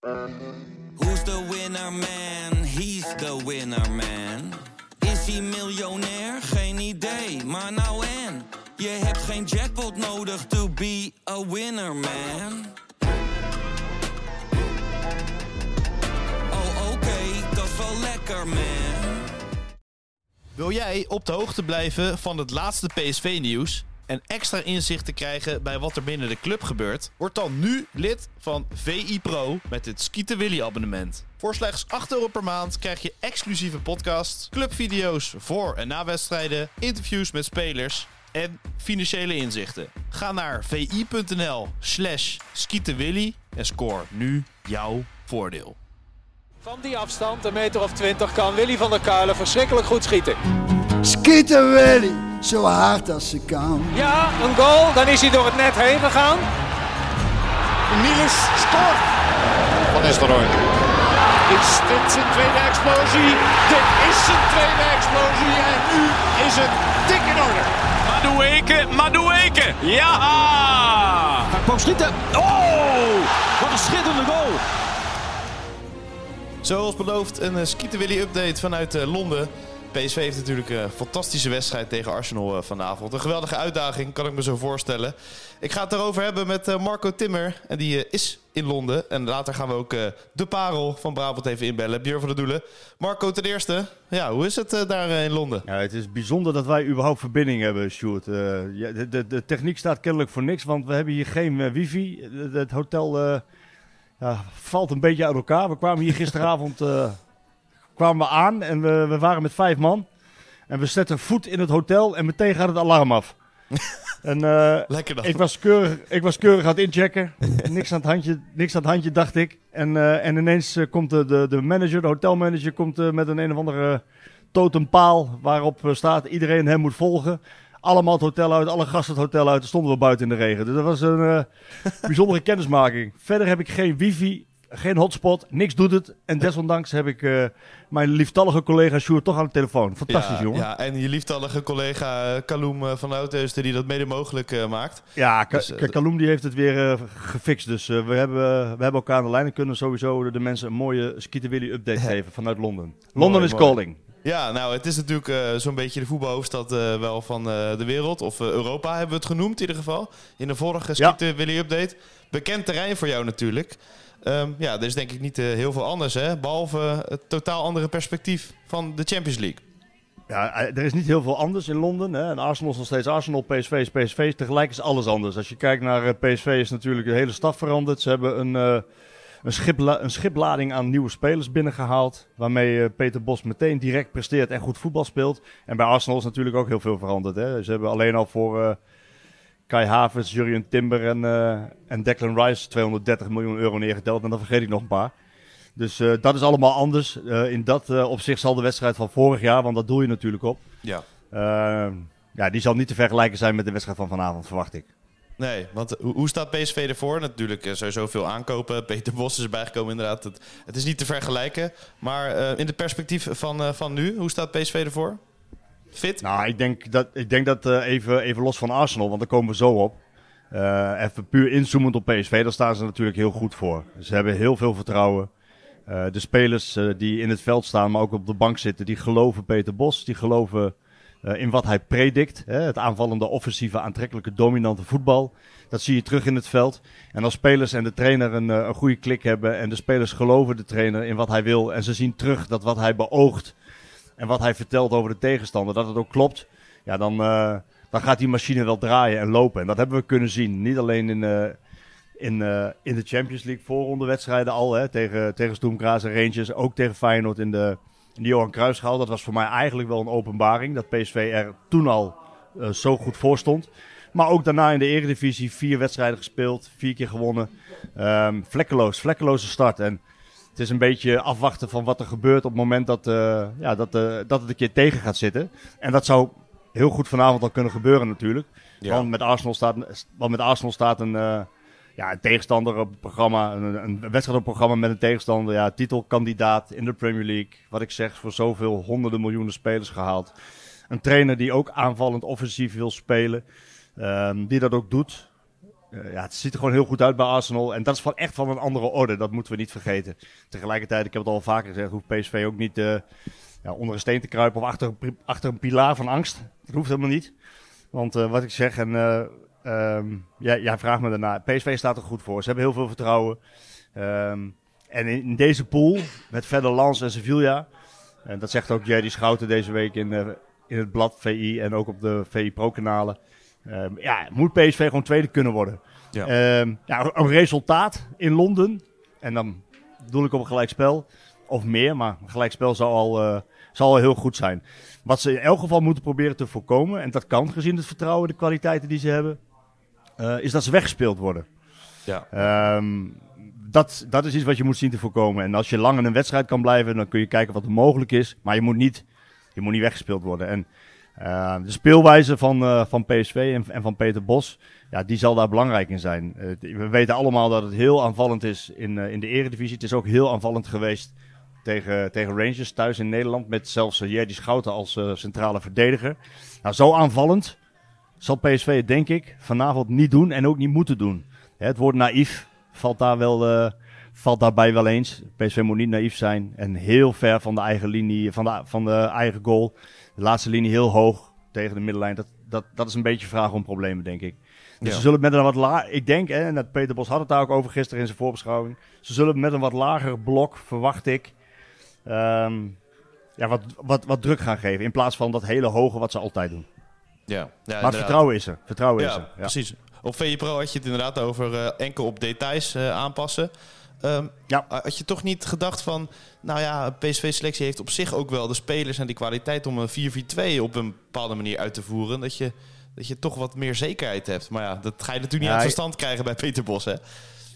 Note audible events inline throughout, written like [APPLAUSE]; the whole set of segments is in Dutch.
Who's the winner man? He's the winner man. Is hij miljonair? Geen idee, maar nou en. Je hebt geen jackpot nodig to be a winner man. Oh oké, dat is wel lekker man. Wil jij op de hoogte blijven van het laatste PSV-nieuws en extra inzicht te krijgen bij wat er binnen de club gebeurt? Word dan nu lid van VI Pro met het Skieten Willy abonnement. Voor slechts 8 euro per maand krijg je exclusieve podcasts, clubvideo's voor en na wedstrijden, interviews met spelers en financiële inzichten. Ga naar vi.nl slash skietenwilly en score nu jouw voordeel. Van die afstand, een meter of twintig, kan Willy van der Kuilen verschrikkelijk goed schieten. Schieten Willy, zo hard als ze kan. Ja, een goal, dan is hij door het net heen gegaan. Niels scoort. Van Nistelrooy. Is dit zijn tweede explosie? Dit is zijn tweede explosie en nu is het dik in orde. Madueke, Madueke, ja! Hij kwam schieten. Oh, wat een schitterende goal. Zoals beloofd, een uh, Skieten Willy update vanuit uh, Londen. PSV heeft natuurlijk een fantastische wedstrijd tegen Arsenal uh, vanavond. Een geweldige uitdaging, kan ik me zo voorstellen. Ik ga het erover hebben met Marco Timmer. En die is in Londen. En later gaan we ook de parel van Brabant even inbellen. Björn van der Doelen. Marco, ten eerste, ja, hoe is het daar in Londen? Ja, het is bijzonder dat wij überhaupt verbinding hebben. Ja, de, de, de, techniek staat kennelijk voor niks, want we hebben hier geen wifi. Het hotel ja, valt een beetje uit elkaar. We kwamen hier gisteravond kwamen we aan en we, we waren met vijf man. En we zetten voet in het hotel en meteen gaat het alarm af. [LAUGHS] en uh, Lekker dan. Ik was, keurig, ik was keurig aan het inchecken. [LAUGHS] niks, aan het handje, niks aan het handje, dacht ik. En, uh, en ineens komt de, de, de manager, de hotelmanager, komt met een een of andere totempaal waarop staat iedereen hem moet volgen allemaal het hotel uit, alle gasten het hotel uit. Dan stonden we buiten in de regen. Dus dat was een [LAUGHS] bijzondere kennismaking. Verder heb ik geen wifi, geen hotspot, niks doet het. En desondanks heb ik uh, mijn lieftallige collega Sjoerd toch aan de telefoon. Fantastisch, ja, jongen. Ja, en je lieftallige collega uh, Kaloum van Oudheusden die dat mede mogelijk maakt. Ja, Ka dus, Kaloum die heeft het weer gefixt. Dus we, hebben, we hebben elkaar aan de lijn en kunnen sowieso de mensen een mooie Skeeter Willy update geven vanuit Londen. Londen is calling. Ja, nou, het is natuurlijk uh, zo'n beetje de voetbalhoofdstad uh, wel van uh, de wereld. Of Europa hebben we het genoemd in ieder geval. In de vorige Skieten ja. Willy Update. Bekend terrein voor jou natuurlijk. Um, ja, er is denk ik niet heel veel anders, hè? Behalve het totaal andere perspectief van de Champions League. Ja, er is niet heel veel anders in Londen. Hè? En Arsenal is nog steeds Arsenal, PSV is PSV. Tegelijk is alles anders. Als je kijkt naar PSV is natuurlijk de hele staf veranderd. Ze hebben een een, schipla een schiplading aan nieuwe spelers binnengehaald. Waarmee uh, Peter Bos meteen direct presteert en goed voetbal speelt. En bij Arsenal is natuurlijk ook heel veel veranderd. Hè. Ze hebben alleen al voor uh, Kai Havertz, Jurien Timber en, uh, en Declan Rice 230 miljoen euro neergeteld. En dan vergeet ik nog een paar. Dus dat is allemaal anders. in dat opzicht zal de wedstrijd van vorig jaar, want dat doe je natuurlijk op. Ja. ja, die zal niet te vergelijken zijn met de wedstrijd van vanavond, verwacht ik. Nee, want hoe staat PSV ervoor? Natuurlijk sowieso veel aankopen. [LAUGHS] Peter Bos is erbij gekomen inderdaad. Het, het is niet te vergelijken. Maar in de perspectief van, van nu, hoe staat PSV ervoor? Fit? Nou, ik denk dat, ik denk dat uh, even, even los van Arsenal, want daar komen we zo op. even puur inzoomend op PSV, daar staan ze natuurlijk heel goed voor. Ze hebben heel veel vertrouwen. de spelers die in het veld staan, maar ook op de bank zitten, die geloven Peter Bos. Die geloven uh, in wat hij predikt. Hè, het aanvallende, offensieve, aantrekkelijke, dominante voetbal. Dat zie je terug in het veld. En als spelers en de trainer een, een goede klik hebben en de spelers geloven de trainer in wat hij wil en ze zien terug dat wat hij beoogt en wat hij vertelt over de tegenstander, dat het ook klopt, ja, dan, uh, dan gaat die machine wel draaien en lopen. En dat hebben we kunnen zien. Niet alleen in, uh, in, uh, in de Champions League voorronde wedstrijden al, hè, tegen, tegen Stoem Graz en Rangers, ook tegen Feyenoord in de, in de Johan Cruijffschaal. Dat was voor mij eigenlijk wel een openbaring. Dat PSV er toen al zo goed voor stond. Maar ook daarna in de Eredivisie vier wedstrijden gespeeld, vier keer gewonnen. Um, vlekkeloos, vlekkeloze start. En het is een beetje afwachten van wat er gebeurt op het moment dat, uh, ja, dat, uh, dat het een keer tegen gaat zitten. En dat zou heel goed vanavond al kunnen gebeuren natuurlijk. Ja. Want, met Arsenal staat, want met Arsenal staat een, uh, ja, een tegenstander op het programma, een, een wedstrijd op het programma met een tegenstander. Ja, titelkandidaat in de Premier League. Wat ik zeg, voor zoveel honderden miljoenen spelers gehaald. Een trainer die ook aanvallend offensief wil spelen. Um, die dat ook doet. Eh, ja, het ziet er gewoon heel goed uit bij Arsenal. En dat is van echt van een andere orde. Dat moeten we niet vergeten. Tegelijkertijd, ik heb het al vaker gezegd, hoeft PSV ook niet uh, ja, onder een steen te kruipen of achter, achter een pilaar van angst. Dat hoeft helemaal niet. Want uh, wat ik zeg, en um, jij, vraagt me daarna. PSV staat er goed voor. Ze hebben heel veel vertrouwen. Um, en in, deze pool, met verder Lans en Sevilla. En dat zegt ook Jerry Schouten deze week in, in het blad VI en ook op de VI Pro kanalen. Um, ja, moet PSV gewoon tweede kunnen worden. Ja. Um, ja, een resultaat in Londen. En dan doe ik op een gelijkspel. Of meer, maar een gelijkspel zal al, uh, zal al heel goed zijn. Wat ze in elk geval moeten proberen te voorkomen, en dat kan gezien het vertrouwen, de kwaliteiten die ze hebben, uh, is dat ze weggespeeld worden. Ja. Um, dat, dat is iets wat je moet zien te voorkomen. En als je lang in een wedstrijd kan blijven, dan kun je kijken wat er mogelijk is. Maar je moet niet, je moet niet weggespeeld worden. En uh, de speelwijze van, uh, van PSV en, en, van Peter Bos, ja, die zal daar belangrijk in zijn. Uh, we weten allemaal dat het heel aanvallend is in, in de eredivisie. Het is ook heel aanvallend geweest tegen, tegen Rangers thuis in Nederland. Met zelfs Jerdy Schouten als centrale verdediger. Nou, zo aanvallend zal PSV het denk ik vanavond niet doen en ook niet moeten doen. het woord naïef valt, daar wel, valt daarbij wel eens. PSV moet niet naïef zijn en heel ver van de eigen linie, van de, van de eigen goal. De laatste linie heel hoog tegen de middenlijn. Dat, dat, dat is een beetje vraag om problemen, denk ik. Dus ja. ze zullen met een wat lager... Ik denk, hè, en dat Peter Bos had het daar ook over gisteren in zijn voorbeschouwing. Ze zullen met een wat lager blok, verwacht ik, um, ja, wat, wat, wat druk gaan geven. In plaats van dat hele hoge wat ze altijd doen. Ja, ja maar vertrouwen is er. Vertrouwen ja, is er. Ja, precies. Op VE Pro had je het inderdaad over uh, enkel op details uh, aanpassen. Um, ja. Had je toch niet gedacht van, nou ja, PSV-selectie heeft op zich ook wel de spelers en die kwaliteit om een 4-4-2 op een bepaalde manier uit te voeren. Dat je, dat je toch wat meer zekerheid hebt. Maar ja, dat ga je natuurlijk niet ja, aan het verstand krijgen bij Peter Bos, hè?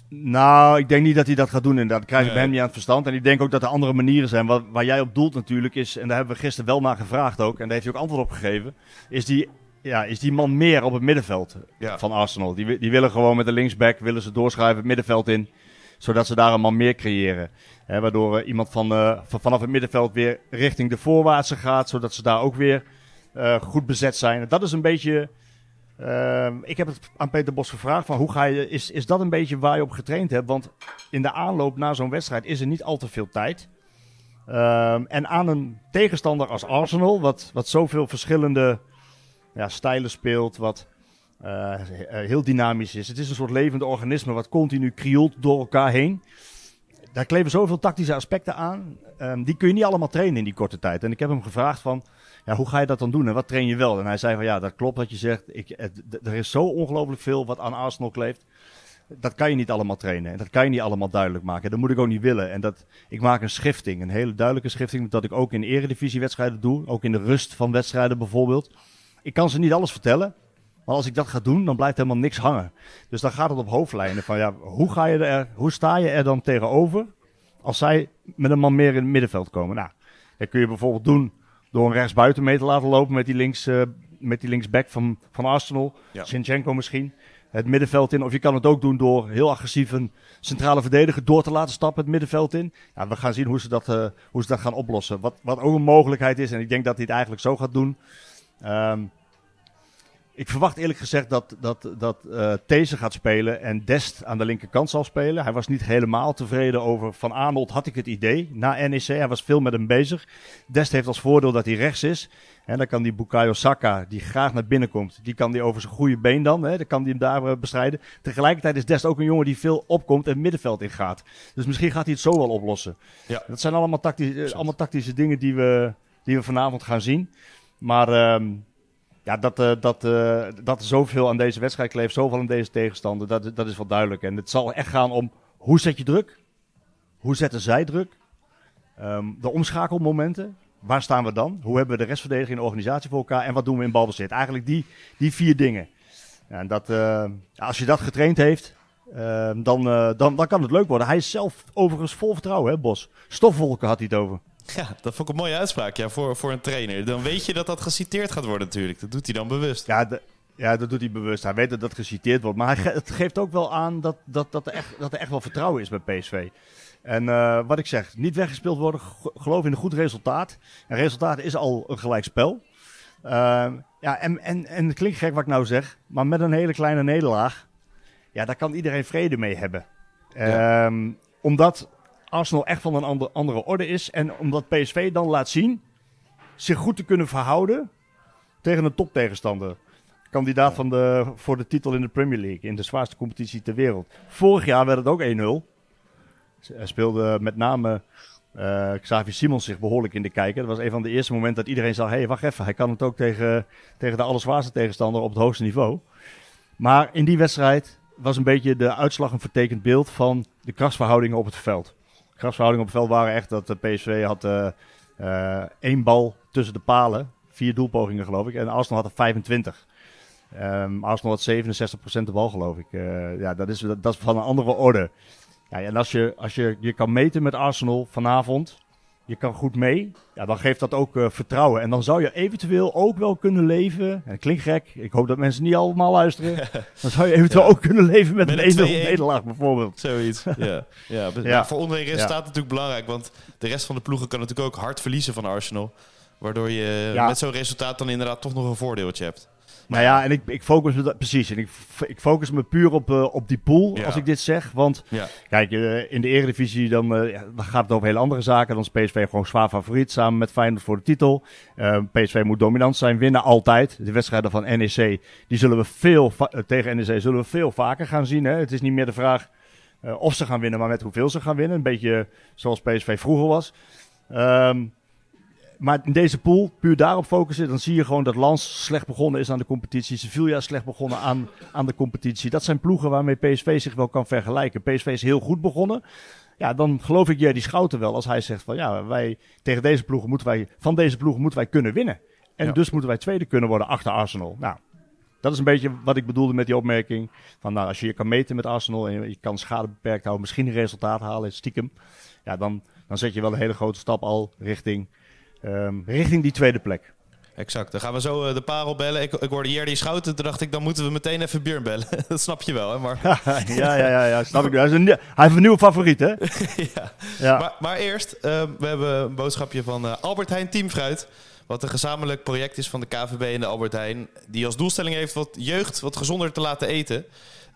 Nou, ik denk niet dat hij dat gaat doen. En dat krijg ik bij hem niet aan het verstand. En ik denk ook dat er andere manieren zijn. Wat, waar jij op doelt natuurlijk is, en daar hebben we gisteren wel naar gevraagd ook. En daar heeft hij ook antwoord op gegeven. Is die, ja, is die man meer op het middenveld ja. van Arsenal. Die, die willen gewoon met de linksback, willen ze doorschuiven het middenveld in zodat ze daar een man meer creëren. Waardoor uh, iemand van, uh, van, vanaf het middenveld weer richting de voorwaartse gaat. Zodat ze daar ook weer uh, goed bezet zijn. Dat is een beetje... ik heb het aan Peter Bos gevraagd van hoe ga je, is, is dat een beetje waar je op getraind hebt? Want in de aanloop naar zo'n wedstrijd is er niet al te veel tijd. en aan een tegenstander als Arsenal, wat, wat zoveel verschillende ja, stijlen speelt, wat uh, heel dynamisch is. Het is een soort levende organisme wat continu krioelt door elkaar heen. Daar kleven zoveel tactische aspecten aan. Um, die kun je niet allemaal trainen in die korte tijd. En ik heb hem gevraagd van, ja, hoe ga je dat dan doen en wat train je wel? En hij zei van, ja, dat klopt wat je zegt. Ik, er is zo ongelooflijk veel wat aan Arsenal kleeft. Dat kan je niet allemaal trainen. En dat kan je niet allemaal duidelijk maken. Dat moet ik ook niet willen. En dat, ik maak een schifting, een hele duidelijke schifting. Dat ik ook in eredivisiewedstrijden doe. Ook in de rust van wedstrijden bijvoorbeeld. Ik kan ze niet alles vertellen. Maar als ik dat ga doen, dan blijft helemaal niks hangen. Dus dan gaat het op hoofdlijnen van ja, hoe, ga je er, hoe sta je er dan tegenover als zij met een man meer in het middenveld komen? Nou, dat kun je bijvoorbeeld doen door een rechtsbuiten mee te laten lopen met die, links, uh, met die linksback van, van Arsenal, ja. Sinchenko misschien. Het middenveld in. Of je kan het ook doen door heel agressief een centrale verdediger door te laten stappen het middenveld in. Ja, we gaan zien hoe ze dat, uh, hoe ze dat gaan oplossen. Wat, wat ook een mogelijkheid is. En ik denk dat hij het eigenlijk zo gaat doen. Um, ik verwacht eerlijk gezegd dat, dat, dat uh, These gaat spelen en Dest aan de linkerkant zal spelen. Hij was niet helemaal tevreden over Van Arnold, had ik het idee, na NEC. Hij was veel met hem bezig. Dest heeft als voordeel dat hij rechts is. En dan kan die Bukayo Saka, die graag naar binnen komt, die kan die over zijn goede been dan. Hè, dan kan die hem daar uh, bestrijden. Tegelijkertijd is Dest ook een jongen die veel opkomt en het middenveld ingaat. Dus misschien gaat hij het zo wel oplossen. Ja. Dat zijn allemaal, tactisch, uh, allemaal tactische dingen die we, die we vanavond gaan zien. Maar... Uh, ja, dat, uh, dat, uh, dat zoveel aan deze wedstrijd kleeft, zoveel aan deze tegenstander, dat, dat is wel duidelijk. En het zal echt gaan om hoe zet je druk? Hoe zetten zij druk? Um, de omschakelmomenten. Waar staan we dan? Hoe hebben we de restverdediging in de organisatie voor elkaar? En wat doen we in balbezit? Eigenlijk die, die vier dingen. Ja, en dat, uh, als je dat getraind heeft, ehm, dan, dan, dan kan het leuk worden. Hij is zelf overigens vol vertrouwen, hè, Bos. Stofwolken had hij het over. Ja, dat vond ik een mooie uitspraak ja, voor, voor een trainer. Dan weet je dat dat geciteerd gaat worden natuurlijk. Dat doet hij dan bewust. Ja, de, ja, dat doet hij bewust. Hij weet dat dat geciteerd wordt. Maar hij het geeft ook wel aan dat, dat, dat, er echt, dat er echt wel vertrouwen is bij PSV. En uh, wat ik zeg, niet weggespeeld worden. Geloof in een goed resultaat. En resultaat is al een gelijkspel. Uh, ja, en, en, en het klinkt gek wat ik nou zeg. Maar met een hele kleine nederlaag ja, daar kan iedereen vrede mee hebben. Ehm, omdat Arsenal echt van een ander, andere orde is. En omdat PSV dan laat zien zich goed te kunnen verhouden tegen een toptegenstander. Kandidaat van de, voor de titel in de Premier League. In de zwaarste competitie ter wereld. Vorig jaar werd het ook 1-0. Hij speelde met name uh, Xavier Simons zich behoorlijk in de kijker. Dat was een van de eerste momenten dat iedereen zag... hé, hey, wacht even, hij kan het ook tegen, tegen de allerzwaarste tegenstander op het hoogste niveau. Maar in die wedstrijd was een beetje de uitslag een vertekend beeld van de krachtsverhoudingen op het veld. Krachtsverhoudingen op het veld waren echt dat de PSV had uh, uh, één bal tussen de palen. Vier doelpogingen geloof ik. En Arsenal had er 25. Um, Arsenal had 67% de bal geloof ik. Uh, ja, dat is, dat, dat is van een andere orde. Ja, en als je, als je je kan meten met Arsenal vanavond, je kan goed mee, ja, dan geeft dat ook uh, vertrouwen. En dan zou je eventueel ook wel kunnen leven, en het klinkt gek, ik hoop dat mensen niet allemaal luisteren, [LAUGHS] dan zou je eventueel ja. ook kunnen leven met, met een 1-0 nederlaag bijvoorbeeld. Zoiets, ja. [LAUGHS] ja, ja. Voor onderling resultaat ja. natuurlijk belangrijk, want de rest van de ploegen kan natuurlijk ook hard verliezen van Arsenal. Waardoor je met zo'n resultaat dan inderdaad toch nog een voordeeltje hebt. Nou ja, en ik, ik focus me precies. En ik, ik focus me puur op, uh, op die pool ja. als ik dit zeg. Want ja. kijk, uh, in de Eredivisie dan, uh, dan gaat het over hele andere zaken. Dan is PSV gewoon zwaar favoriet samen met Feyenoord voor de titel. PSV moet dominant zijn, winnen altijd. De wedstrijden van NEC, die zullen we veel tegen NEC zullen we veel vaker gaan zien. Hè? Het is niet meer de vraag of ze gaan winnen, maar met hoeveel ze gaan winnen. Een beetje zoals PSV vroeger was. Um, maar in deze pool, puur daarop focussen, dan zie je gewoon dat Lans slecht begonnen is aan de competitie. Sevilla slecht begonnen aan, aan de competitie. Dat zijn ploegen waarmee PSV zich wel kan vergelijken. PSV is heel goed begonnen. Ja, dan geloof ik die Schouten wel als hij zegt van ja, wij tegen deze ploegen moeten wij, van deze ploegen moeten wij kunnen winnen. En ja. dus moeten wij tweede kunnen worden achter Arsenal. Nou, dat is een beetje wat ik bedoelde met die opmerking. Van nou, als je je kan meten met Arsenal en je kan schade beperkt houden, misschien een resultaat halen, stiekem. Ja, dan, dan zet je wel een hele grote stap al richting um, richting die tweede plek. Exact. Dan gaan we zo uh, de parel bellen. Ik, ik hoorde Jerdy Schouten. Toen dacht ik, dan moeten we meteen even Björn bellen. [LAUGHS] dat snap je wel, hè? Maar... [LAUGHS] ja, ja, ja, ja, snap ik. Hij, is een, hij heeft een nieuwe favoriet, hè? [LAUGHS] ja. ja. Maar, maar eerst, uh, we hebben een boodschapje van uh, Albert Heijn Teamfruit. Wat een gezamenlijk project is van de KVB en de Albert Heijn. Die als doelstelling heeft wat jeugd wat gezonder te laten eten.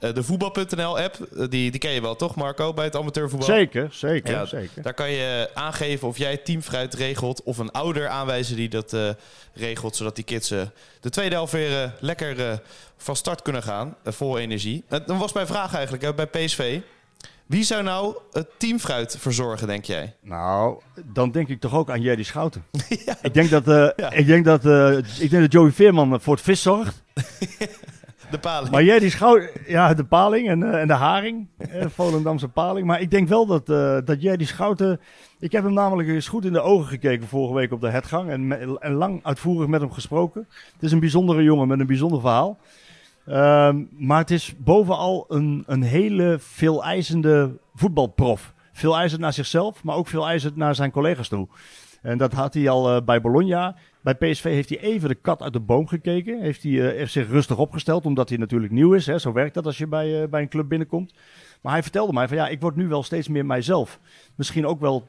Uh, de voetbal.nl-app, die, die ken je wel toch, Marco, bij het amateurvoetbal? Zeker, zeker, ja, zeker. Daar kan je aangeven of jij teamfruit regelt of een ouder aanwijzen die dat uh, regelt, zodat die kids uh, de tweede helft weer lekker van start kunnen gaan, vol energie. dan was mijn vraag eigenlijk bij PSV. Wie zou nou het teamfruit verzorgen, denk jij? Nou, dan denk ik toch ook aan Jerry Schouten. [LAUGHS] ja. Ik denk dat, ja. ik denk dat, ik denk dat Joey Veerman voor het vis zorgt. [LAUGHS] De paling. Maar jij die schouw... Ja, de paling en, uh, en de haring. Uh, [LAUGHS] Volendamse paling. Maar ik denk wel dat, uh, dat jij die schouten... Ik heb hem namelijk eens goed in de ogen gekeken vorige week op de hetgang. En, me, en lang uitvoerig met hem gesproken. Het is een bijzondere jongen met een bijzonder verhaal. Um, maar het is bovenal een, een hele veel eisende voetbalprof. Veel eisend naar zichzelf, maar ook veel eisend naar zijn collega's toe. En dat had hij al uh, bij Bologna. Bij PSV heeft hij even de kat uit de boom gekeken. Heeft hij uh, heeft zich rustig opgesteld, omdat hij natuurlijk nieuw is. Hè. Zo werkt dat als je bij, uh, bij een club binnenkomt. Maar hij vertelde mij van ja, ik word nu wel steeds meer mijzelf. Misschien ook wel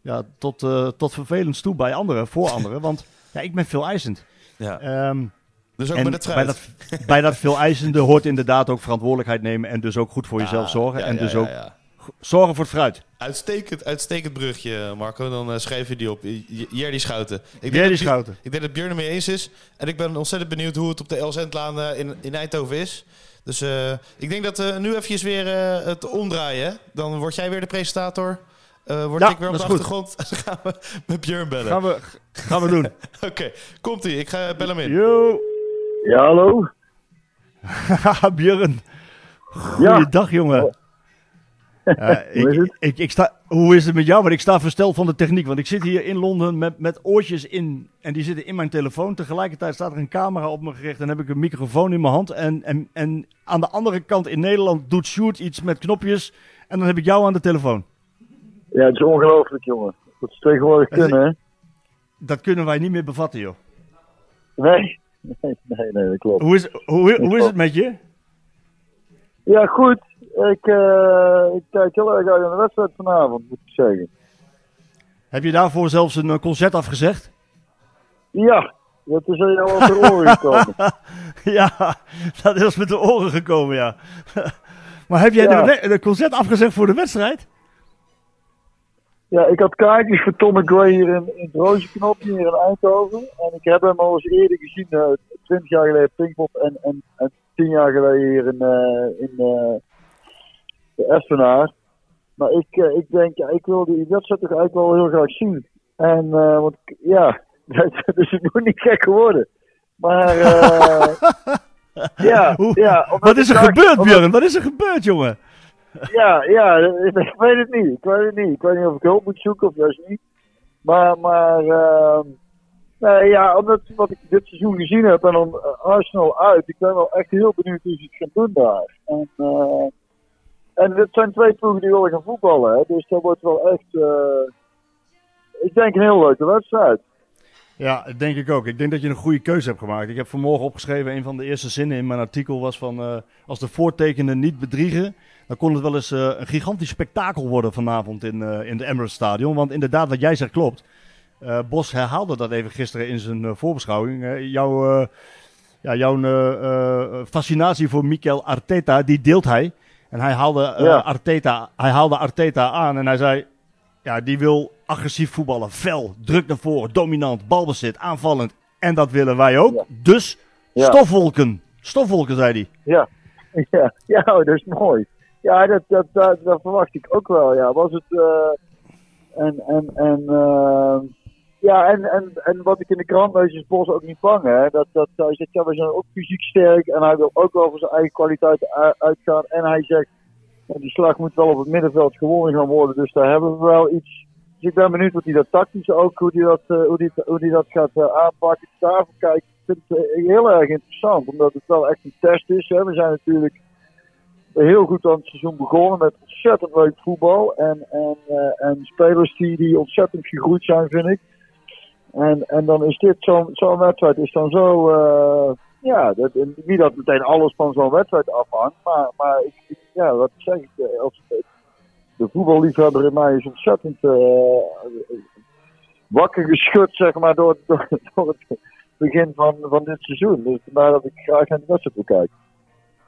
ja, tot, tot vervelend toe bij anderen, voor [LAUGHS] anderen. Want ja, ik ben veel eisend. Ja. Um, dus ook met bij dat, bij dat veel eisende hoort inderdaad ook verantwoordelijkheid nemen. En dus ook goed voor jezelf zorgen. Ja, en dus ook. Zorgen voor het fruit. Uitstekend, uitstekend brugje, Marco. Dan uh, schrijf je die op. Jerdy Schouten. Ik Schouten. Ik denk dat Björn er mee eens is. En ik ben ontzettend benieuwd hoe het op de Elzendlaan uh, in, in Eindhoven is. Dus uh, ik denk dat we nu even weer het omdraaien. Dan word jij weer de presentator. word ja, ik weer op de achtergrond. [LAUGHS] Dan gaan we met Björn bellen. Gaan we, gaan we doen. [LAUGHS] Oké, okay, komt-ie. Ik ga bel hem in. Yo. Ja, hallo. [LAUGHS] Björn. Goeiedag, ja. jongen. [LAUGHS] Uh, ik, ik, ik, sta, hoe is het met jou? Want ik sta versteld van de techniek. Want ik zit hier in Londen met, met oortjes in. En die zitten in mijn telefoon. Tegelijkertijd staat er een camera op me gericht. En heb ik een microfoon in mijn hand. En, en, en aan de andere kant in Nederland doet Sjoerd iets met knopjes. En dan heb ik jou aan de telefoon. Ja, het is ongelooflijk, jongen. Dat is tegenwoordig kunnen, hè? Dat kunnen wij niet meer bevatten, joh. Nee, nee, [LAUGHS] nee, nee dat klopt. Hoe is, hoe, hoe is het met je? Ja, goed. Ik, uh, ik kijk heel erg uit naar de wedstrijd vanavond, moet ik zeggen. Heb je daarvoor zelfs een concert afgezegd? Ja, Dat is jou op de oren gekomen. [LAUGHS] ja, dat is met de oren gekomen, ja. [LAUGHS] maar heb jij Ja. de, de concert afgezegd voor de wedstrijd? Ja, ik had kaartjes voor Tom McGray hier in, in het Rozenknop, hier in Eindhoven. En ik heb hem al eens eerder gezien, eh, twintig jaar geleden op Pinkpop en, en, en tien jaar geleden hier in, eh, in eh, de Espenaar. Maar ik, eh, ik denk, ja, ik wil die wedstrijd toch eigenlijk wel heel graag zien. En, eh, want ja, [LAUGHS] dat is het nog niet gek geworden. Maar, eh, [LAUGHS] ja, Hoe- ja. Wat is er gebeurd, omdat- Björn? Wat is er gebeurd, jongen? [LAUGHS] ja, ja, ik weet het niet. Ik weet het niet. Ik weet niet of ik hulp moet zoeken of juist niet. Maar, maar, ehm, nee, ja, omdat wat ik dit seizoen gezien heb en dan Arsenal uit, ik ben wel echt heel benieuwd hoe ze het gaan doen daar. En, eh, en het zijn twee ploegen die willen gaan voetballen, hè, dus dat wordt wel echt, eh, ik denk een heel leuke wedstrijd. Ja, denk ik ook. Ik denk dat je een goede keuze hebt gemaakt. Ik heb vanmorgen opgeschreven, een van de eerste zinnen in mijn artikel was van... eh, als de voortekenen niet bedriegen, dan kon het wel eens eh, een gigantisch spektakel worden vanavond in, in de Emirates Stadion. Want inderdaad, wat jij zegt klopt. Bos herhaalde dat even gisteren in zijn voorbeschouwing. Jouw ja, jouw fascinatie voor Mikel Arteta, die deelt hij. En hij haalde, eh, Ja. Arteta, hij haalde Arteta aan en hij zei... Ja, die wil agressief voetballen, fel, druk naar voren, dominant, balbezit, aanvallend. En dat willen wij ook. Ja. Dus stofwolken. Stofwolken, zei hij. Ja, [LAUGHS] ja, ja oh, dat is mooi. Ja, dat, dat, dat, dat verwacht ik ook wel. Ja, was het. eh, en, en, en, eh, ja, en, en, en wat ik in de krant lees is Bos ook niet bang. Hè? Dat, dat, hij zegt, ja, we zijn ook fysiek sterk. En hij wil ook wel voor zijn eigen kwaliteiten u- uitgaan. En hij zegt, die slag moet wel op het middenveld gewonnen gaan worden. Dus daar hebben we wel iets. Dus ik ben benieuwd wat hij dat tactisch ook, hoe hij dat, eh, hoe die, hoe die dat gaat eh, aanpakken. Daarvoor kijk ik vind het eh, heel erg interessant, omdat het wel echt een test is. Hè. We zijn natuurlijk heel goed aan het seizoen begonnen met ontzettend leuk voetbal. En, en, en spelers die, die ontzettend gegroeid zijn, vind ik. En, en dan is dit zo'n zo'n wedstrijd is dan zo. eh, ja, dat, niet dat meteen alles van zo'n wedstrijd afhangt. Maar, maar ik, ja, wat zeg ik? eh, Als, de voetballiefhebber in mij is ontzettend eh, wakker geschud, zeg maar, door, door, het begin van, van dit seizoen. Dus vandaar dat ik graag naar de wedstrijd wil kijken.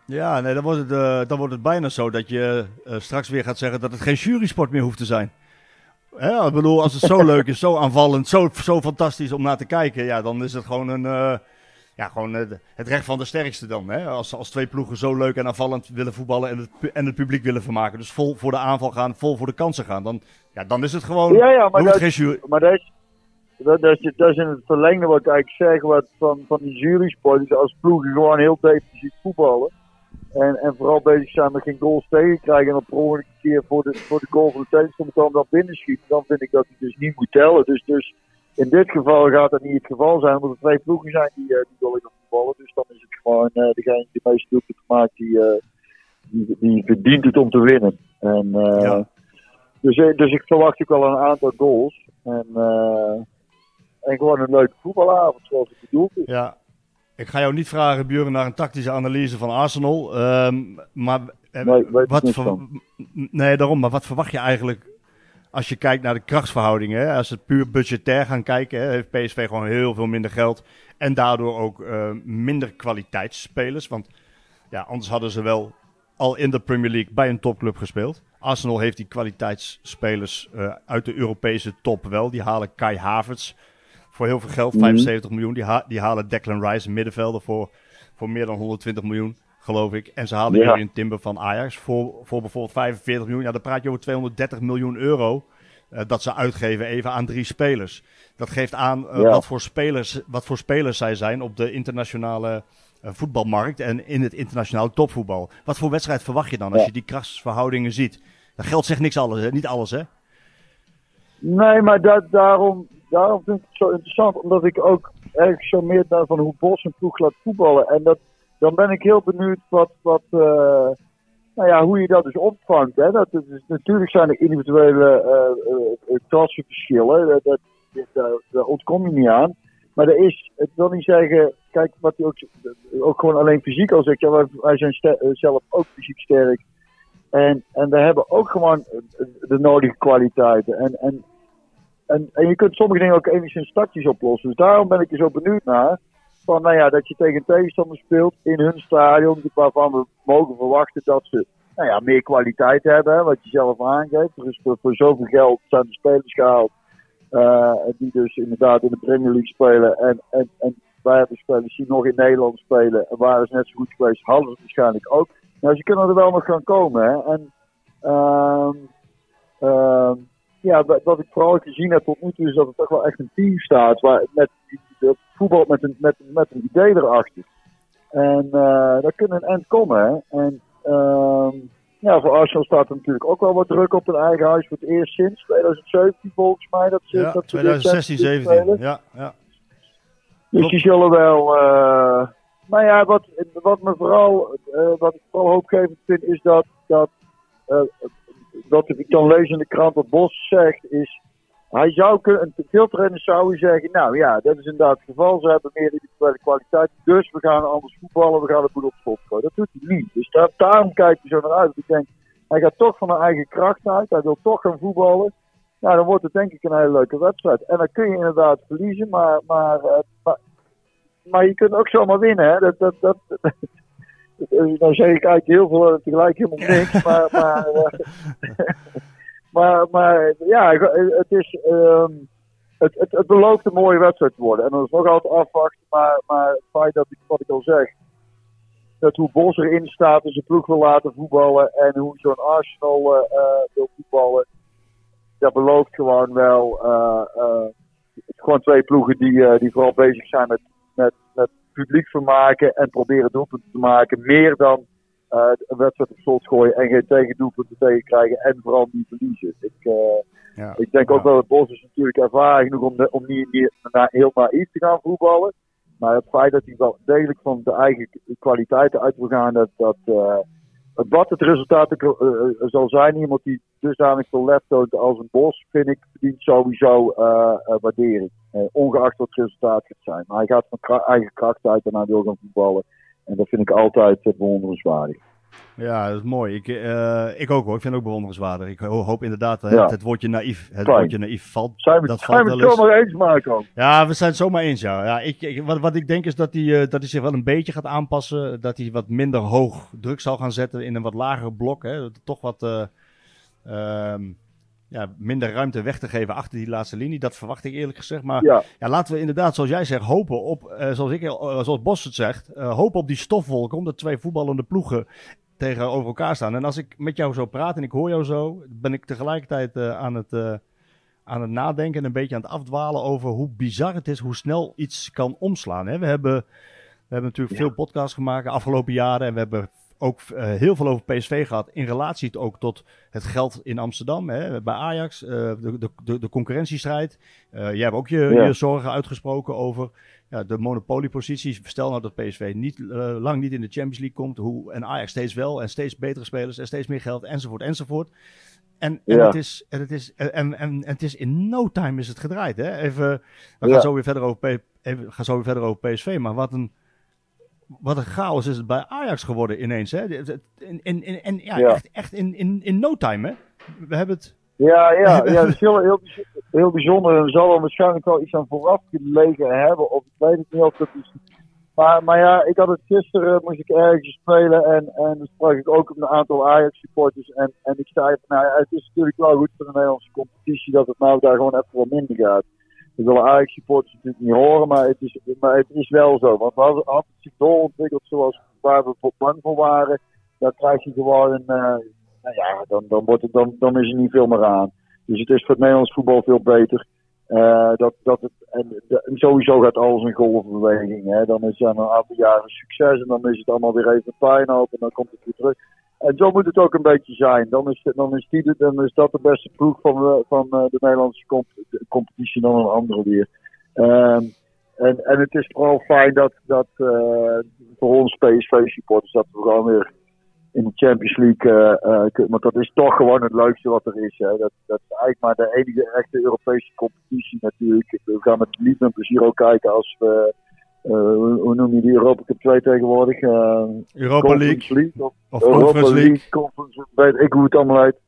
Ja, nee, dan wordt het, eh, dan wordt het bijna zo dat je eh, straks weer gaat zeggen dat het geen jurysport meer hoeft te zijn. Hè, ik bedoel, als het zo [LAUGHS] leuk is, zo aanvallend, zo, zo fantastisch om naar te kijken, ja, dan is het gewoon een, eh, ja, gewoon eh, het recht van de sterkste dan. Hè? Als, als twee ploegen zo leuk en aanvallend willen voetballen en het, en het publiek willen vermaken. Dus vol voor de aanval gaan, vol voor de kansen gaan. Dan, ja, dan is het gewoon, Ja, ja, maar dat- geen jury. Maar dat is, dat, dat, is, dat is in het verlengde wat ik eigenlijk zeg wat van, van die jurysport. Dus als ploegen gewoon heel defensief voetballen. En, en vooral bezig zijn met geen goals tegenkrijgen. En op per een keer voor de, voor de goal van de tegenstander dan, dan binnenschieten. Dan vind ik dat hij dus niet moet tellen. Dus, dus in dit geval gaat dat niet het geval zijn. Omdat er twee ploegen zijn die, eh, die willen gaan voetballen. Dus dan is het gewoon eh, degene die de meeste doelpunten maakt. Die, eh, die, die verdient het om te winnen. En, Ja. dus, dus ik verwacht ook wel een aantal goals. En, en gewoon een leuke voetbalavond zoals het bedoeld is. Ja, ik ga jou niet vragen, Björn, naar een tactische analyse van Arsenal. Ehm, maar eh, Nee, wat ver- nee, daarom. Maar wat verwacht je eigenlijk als je kijkt naar de krachtsverhoudingen? Als we puur budgetair gaan kijken, hè, heeft PSV gewoon heel veel minder geld. En daardoor ook eh, minder kwaliteitsspelers. Want ja, anders hadden ze wel al in de Premier League bij een topclub gespeeld. Arsenal heeft die kwaliteitsspelers eh, uit de Europese top wel. Die halen Kai Havertz voor heel veel geld, Mhm. 75 miljoen. Die, ha- die halen Declan Rice, middenvelder, voor, voor meer dan 120 miljoen, geloof ik. En ze halen Ja. Jurien Timber van Ajax voor, voor bijvoorbeeld 45 miljoen. Ja, dan praat je over 230 miljoen euro eh, dat ze uitgeven even aan drie spelers. Dat geeft aan eh, Ja. wat, voor spelers, wat voor spelers zij zijn op de internationale eh, voetbalmarkt en in het internationale topvoetbal. Wat voor wedstrijd verwacht je dan als Ja. je die krachtsverhoudingen ziet? Dat geld zegt niks alles, hè? niet alles hè? Nee, maar dat, daarom, daarom vind ik het zo interessant. Omdat ik ook erg gecharmeerd ben van hoe Bos een ploeg laat voetballen. En dat, dan ben ik heel benieuwd wat, wat, eh, nou ja, hoe je dat dus opvangt. Hè. Dat, is, natuurlijk zijn er individuele eh, klassenverschillen. Dat, dat, daar, ontkom je niet aan. Maar er is, het wil niet zeggen, kijk wat hij ook, ook gewoon alleen fysiek al zegt. Ja, wij, wij zijn zelf ook fysiek sterk. En, en we hebben ook gewoon de nodige kwaliteiten. En, en, en, en je kunt sommige dingen ook enigszins tactisch oplossen. Dus daarom ben ik er zo benieuwd naar. Van, nou ja, dat je tegen een tegenstander speelt in hun stadion, waarvan we mogen verwachten dat ze nou ja, meer kwaliteit hebben, wat je zelf aangeeft. Dus voor, voor zoveel geld zijn de spelers gehaald, uh, die dus inderdaad in de Premier League spelen. En, en, en wij hebben spelers die nog in Nederland spelen, en waren ze net zo goed geweest, hadden ze waarschijnlijk ook. Nou, ze kunnen er wel nog gaan komen. Hè. En, uh, ja, wat ik vooral gezien heb tot nu toe is dat het toch wel echt een team staat. Waar, met voetbal met een, met, met een idee erachter. En uh, daar kunnen een eind komen. Hè. En uh, ja, voor Arsenal staat er natuurlijk ook wel wat druk op hun eigen huis. Voor het eerst sinds 2017 volgens mij. Dat ze, ja, dat 2016, 17. Ja, ja. Dus die zullen wel... Uh, maar ja, wat, wat me vooral, uh, wat ik vooral hoopgevend vind is dat, dat wat ik dan lees in de krant wat Bos zegt is hij zou kunnen, veel trainers zouden zeggen, nou ja, dat is inderdaad het geval. Ze hebben meer individuele kwaliteit, dus we gaan anders voetballen, we gaan het goed op schot gooien. Dat doet hij niet. Dus daar, daarom kijkt hij zo naar uit. Ik denk, hij gaat toch van zijn eigen kracht uit, hij wil toch gaan voetballen. Nou, dan wordt het denk ik een hele leuke wedstrijd. En dan kun je inderdaad verliezen, maar, maar, maar, maar, je kunt ook zomaar winnen. Hè? Dat, dat, dat, dan zeg ik eigenlijk heel veel tegelijk helemaal [LAUGHS] niks, maar... maar [LAUGHS] Maar, maar ja, het is. Um, het, het, het belooft een mooie wedstrijd te worden. En dat is nog altijd afwachten. Maar, maar het feit dat ik, wat ik al zeg. Dat hoe Bos erin staat en zijn ploeg wil laten voetballen. En hoe zo'n Arsenal uh, wil voetballen. Dat belooft gewoon wel. Uh, uh, gewoon twee ploegen die, die vooral bezig zijn met, met, met publiek vermaken. En proberen doelpunten te maken. Meer dan uh, een wedstrijd op slot gooien en geen tegendoelpunten tegen krijgen en vooral niet verliezen. Ik, uh, ja, ik denk ja. ook wel dat Bos is natuurlijk ervaren genoeg om, de, om niet, niet na, heel naïef te gaan voetballen. Maar het feit dat hij wel degelijk van de eigen kwaliteiten uit wil gaan, dat, dat uh, wat het resultaat zal zijn, iemand die dusdanig veel lef als een Bos, vind ik, verdient sowieso waardering. ongeacht wat het resultaat gaat zijn. Maar hij gaat van eigen kracht uit en hij wil gaan voetballen. En dat vind ik altijd bewonderenswaardig. Ja, dat is mooi. Ik, uh, ik ook hoor. Ik vind het ook bewonderenswaardig. Ik hoop inderdaad dat ja. het, woordje naïef, het Fijn. woordje naïef valt. Zijn we, dat zijn valt we het zomaar eens, Marco? Ja, we zijn het zomaar eens, ja. ja ik, ik, wat, wat ik denk is dat hij, uh, dat hij zich wel een beetje gaat aanpassen. Dat hij wat minder hoog druk zal gaan zetten in een wat lager blok. Hè. Toch wat... Uh, ja, minder ruimte weg te geven achter die laatste linie. Dat verwacht ik eerlijk gezegd. Maar ja. ja laten we inderdaad, zoals jij zegt, hopen op, zoals, ik, zoals Bos het zegt, hopen op die stofwolk. Omdat twee voetballende ploegen tegenover elkaar staan. En als ik met jou zo praat en ik hoor jou zo, ben ik tegelijkertijd aan, het, aan het nadenken en een beetje aan het afdwalen over hoe bizar het is, hoe snel iets kan omslaan. Hè? We, hebben, we hebben natuurlijk ja. veel podcasts gemaakt de afgelopen jaren en we hebben ook uh, heel veel over PSV gehad. In relatie ook tot het geld in Amsterdam. Hè, bij Ajax. Uh, de, de, de, concurrentiestrijd. Uh, jij hebt ook je, ja. je, zorgen uitgesproken over ja, de monopolieposities. Stel nou dat PSV niet, lang niet in de Champions League komt. Hoe, en Ajax steeds wel. En steeds betere spelers. En steeds meer geld. Enzovoort. Enzovoort. En, en, ja. het is, en, het is, en, en, en het is in no time is het gedraaid. Hè? Even, we gaan, zo weer verder over, even, gaan zo weer verder over PSV. Maar wat een wat een chaos is het bij Ajax geworden ineens. Hè? In, in, in, in ja, ja, echt, echt in, in, in no time. Hè? We hebben het. Ja, ja, [LAUGHS] ja dat is heel, heel, heel bijzonder. Er zal er waarschijnlijk wel iets aan vooraf gelegen hebben. Of ik weet het niet of dat is. Maar, ja, ik had het gisteren, moest ik ergens spelen. En, en dan sprak ik ook een aantal Ajax supporters. En, en ik zei nou ja, het is natuurlijk wel goed voor de Nederlandse competitie dat het nou daar gewoon even wat minder gaat. Ik wil Ajax supporters natuurlijk niet horen, maar het is, het is wel zo. Want als het zich doorontwikkeld zoals waar we bang voor waren, dan krijg je gewoon uh, nou ja, dan, dan, wordt het, dan is er niet veel meer aan. Dus het is voor het Nederlands voetbal veel beter. Uh, dat, dat het, en, sowieso gaat alles een golfbeweging. Hè. Dan is er een aantal jaren succes en dan is het allemaal weer even puinhoop en dan komt het weer terug. En zo moet het ook een beetje zijn. Dan is, dan is, die, dan is dat de beste ploeg van, van uh, de Nederlandse comp competitie dan een andere weer. Um, en, en het is vooral fijn dat, dat voor ons PSV-supporters dat we gewoon weer in de Champions League. Uh, want dat is toch gewoon het leukste wat er is. Hè. Dat, dat is eigenlijk maar de enige echte Europese competitie natuurlijk. We gaan met liefde en plezier ook kijken als we uh, hoe noem je die Europa Cup 2 tegenwoordig? Uh, Europa League. League of, of Europa Conference League. League. Conference, weet ik hoe het allemaal heet.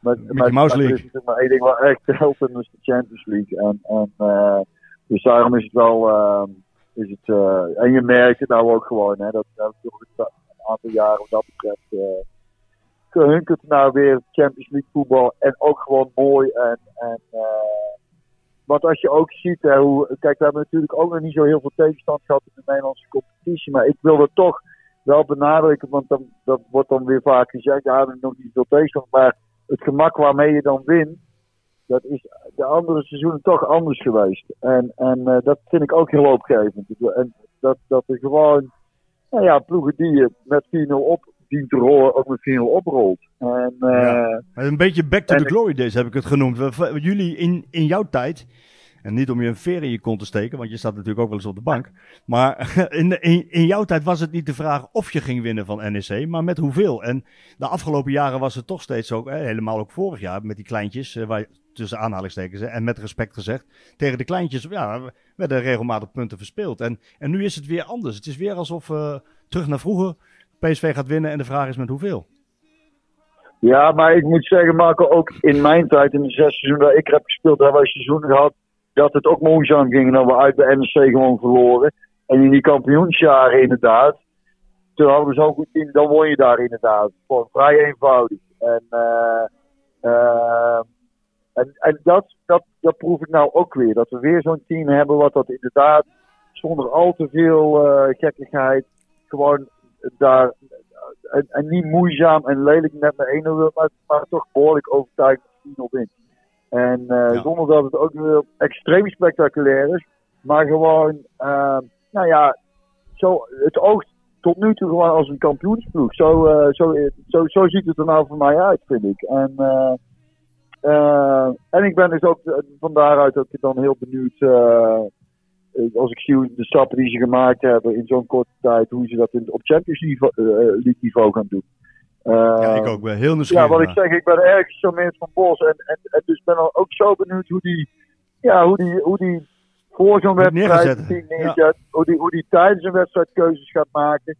met, Mickey Mouse League. Er is maar één ding waar echt [LAUGHS] en dat is de Champions League. En, en, eh, dus daarom is het wel, eh, is het, eh, en je merkt het nou ook gewoon, hè, dat dat aantal jaren wat dat betreft, eh hunkert nou weer Champions League voetbal en ook gewoon mooi. En, en, eh, want als je ook ziet, hoe, kijk, we hebben natuurlijk ook nog niet zo heel veel tegenstand gehad in de Nederlandse competitie, maar ik wil dat toch wel benadrukken, want dan, dat wordt dan weer vaak gezegd, ja, we hebben nog niet veel tegenstand, maar het gemak waarmee je dan wint, dat is de andere seizoenen toch anders geweest. En, en eh, dat vind ik ook heel hoopgevend. En dat, dat er gewoon, nou ja, ploegen die je met 4-0 op dient te rollen, ook met 4-0 oprolt. En, eh, Ja. Een beetje back to the glory days heb ik het genoemd. Jullie in, in jouw tijd, en niet om je een veer in je kont te steken, want je staat natuurlijk ook wel eens op de bank. Maar [LAUGHS] in, in, in jouw tijd was het niet de vraag of je ging winnen van NEC, maar met hoeveel. En de afgelopen jaren was het toch steeds ook, hè, helemaal ook vorig jaar, met die kleintjes, eh, waar, je- tussen aanhalingstekens, en met respect gezegd, tegen de kleintjes ja, werden regelmatig punten verspeeld. En, en nu is het weer anders. Het is weer alsof eh, terug naar vroeger, PSV gaat winnen en de vraag is met hoeveel. Ja, maar ik moet zeggen, Marco, ook in mijn tijd, in de zes seizoenen dat ik heb gespeeld, hebben wij seizoenen gehad dat het ook moeizaam ging en dat we uit de NEC gewoon verloren. En in die kampioensjaren inderdaad, toen hadden we zo'n goed team, dan won je daar inderdaad. Gewoon vrij eenvoudig. En, eh, eh, en, en dat, dat, dat proef ik nou ook weer. Dat we weer zo'n team hebben wat dat inderdaad zonder al te veel eh, gekkigheid gewoon daar en, en niet moeizaam en lelijk net met 1-0 wil, maar, maar toch behoorlijk overtuigend 10 wint. En eh, zonder dat het ook weer extreem spectaculair is, maar gewoon, eh, nou ja, zo, het oogt tot nu toe gewoon als een kampioensploeg. Zo, zo, zo, zo ziet het er nou voor mij uit, vind ik. En, eh, en ik ben dus ook eh, van daaruit ook dan heel benieuwd. eh, als ik zie hoe de stappen die ze gemaakt hebben in zo'n korte tijd, hoe ze dat in, op Champions League, League niveau gaan doen. Ja, ik ook. ben heel nieuwsgierig. ja, wat ik zeg, ik ben ergens zo van Bos. En, en, en dus ben al ook zo benieuwd hoe die, ja, hoe die, hoe die voor zo'n wedstrijd neerzet, hoe, die, hoe die tijdens een wedstrijd keuzes gaat maken.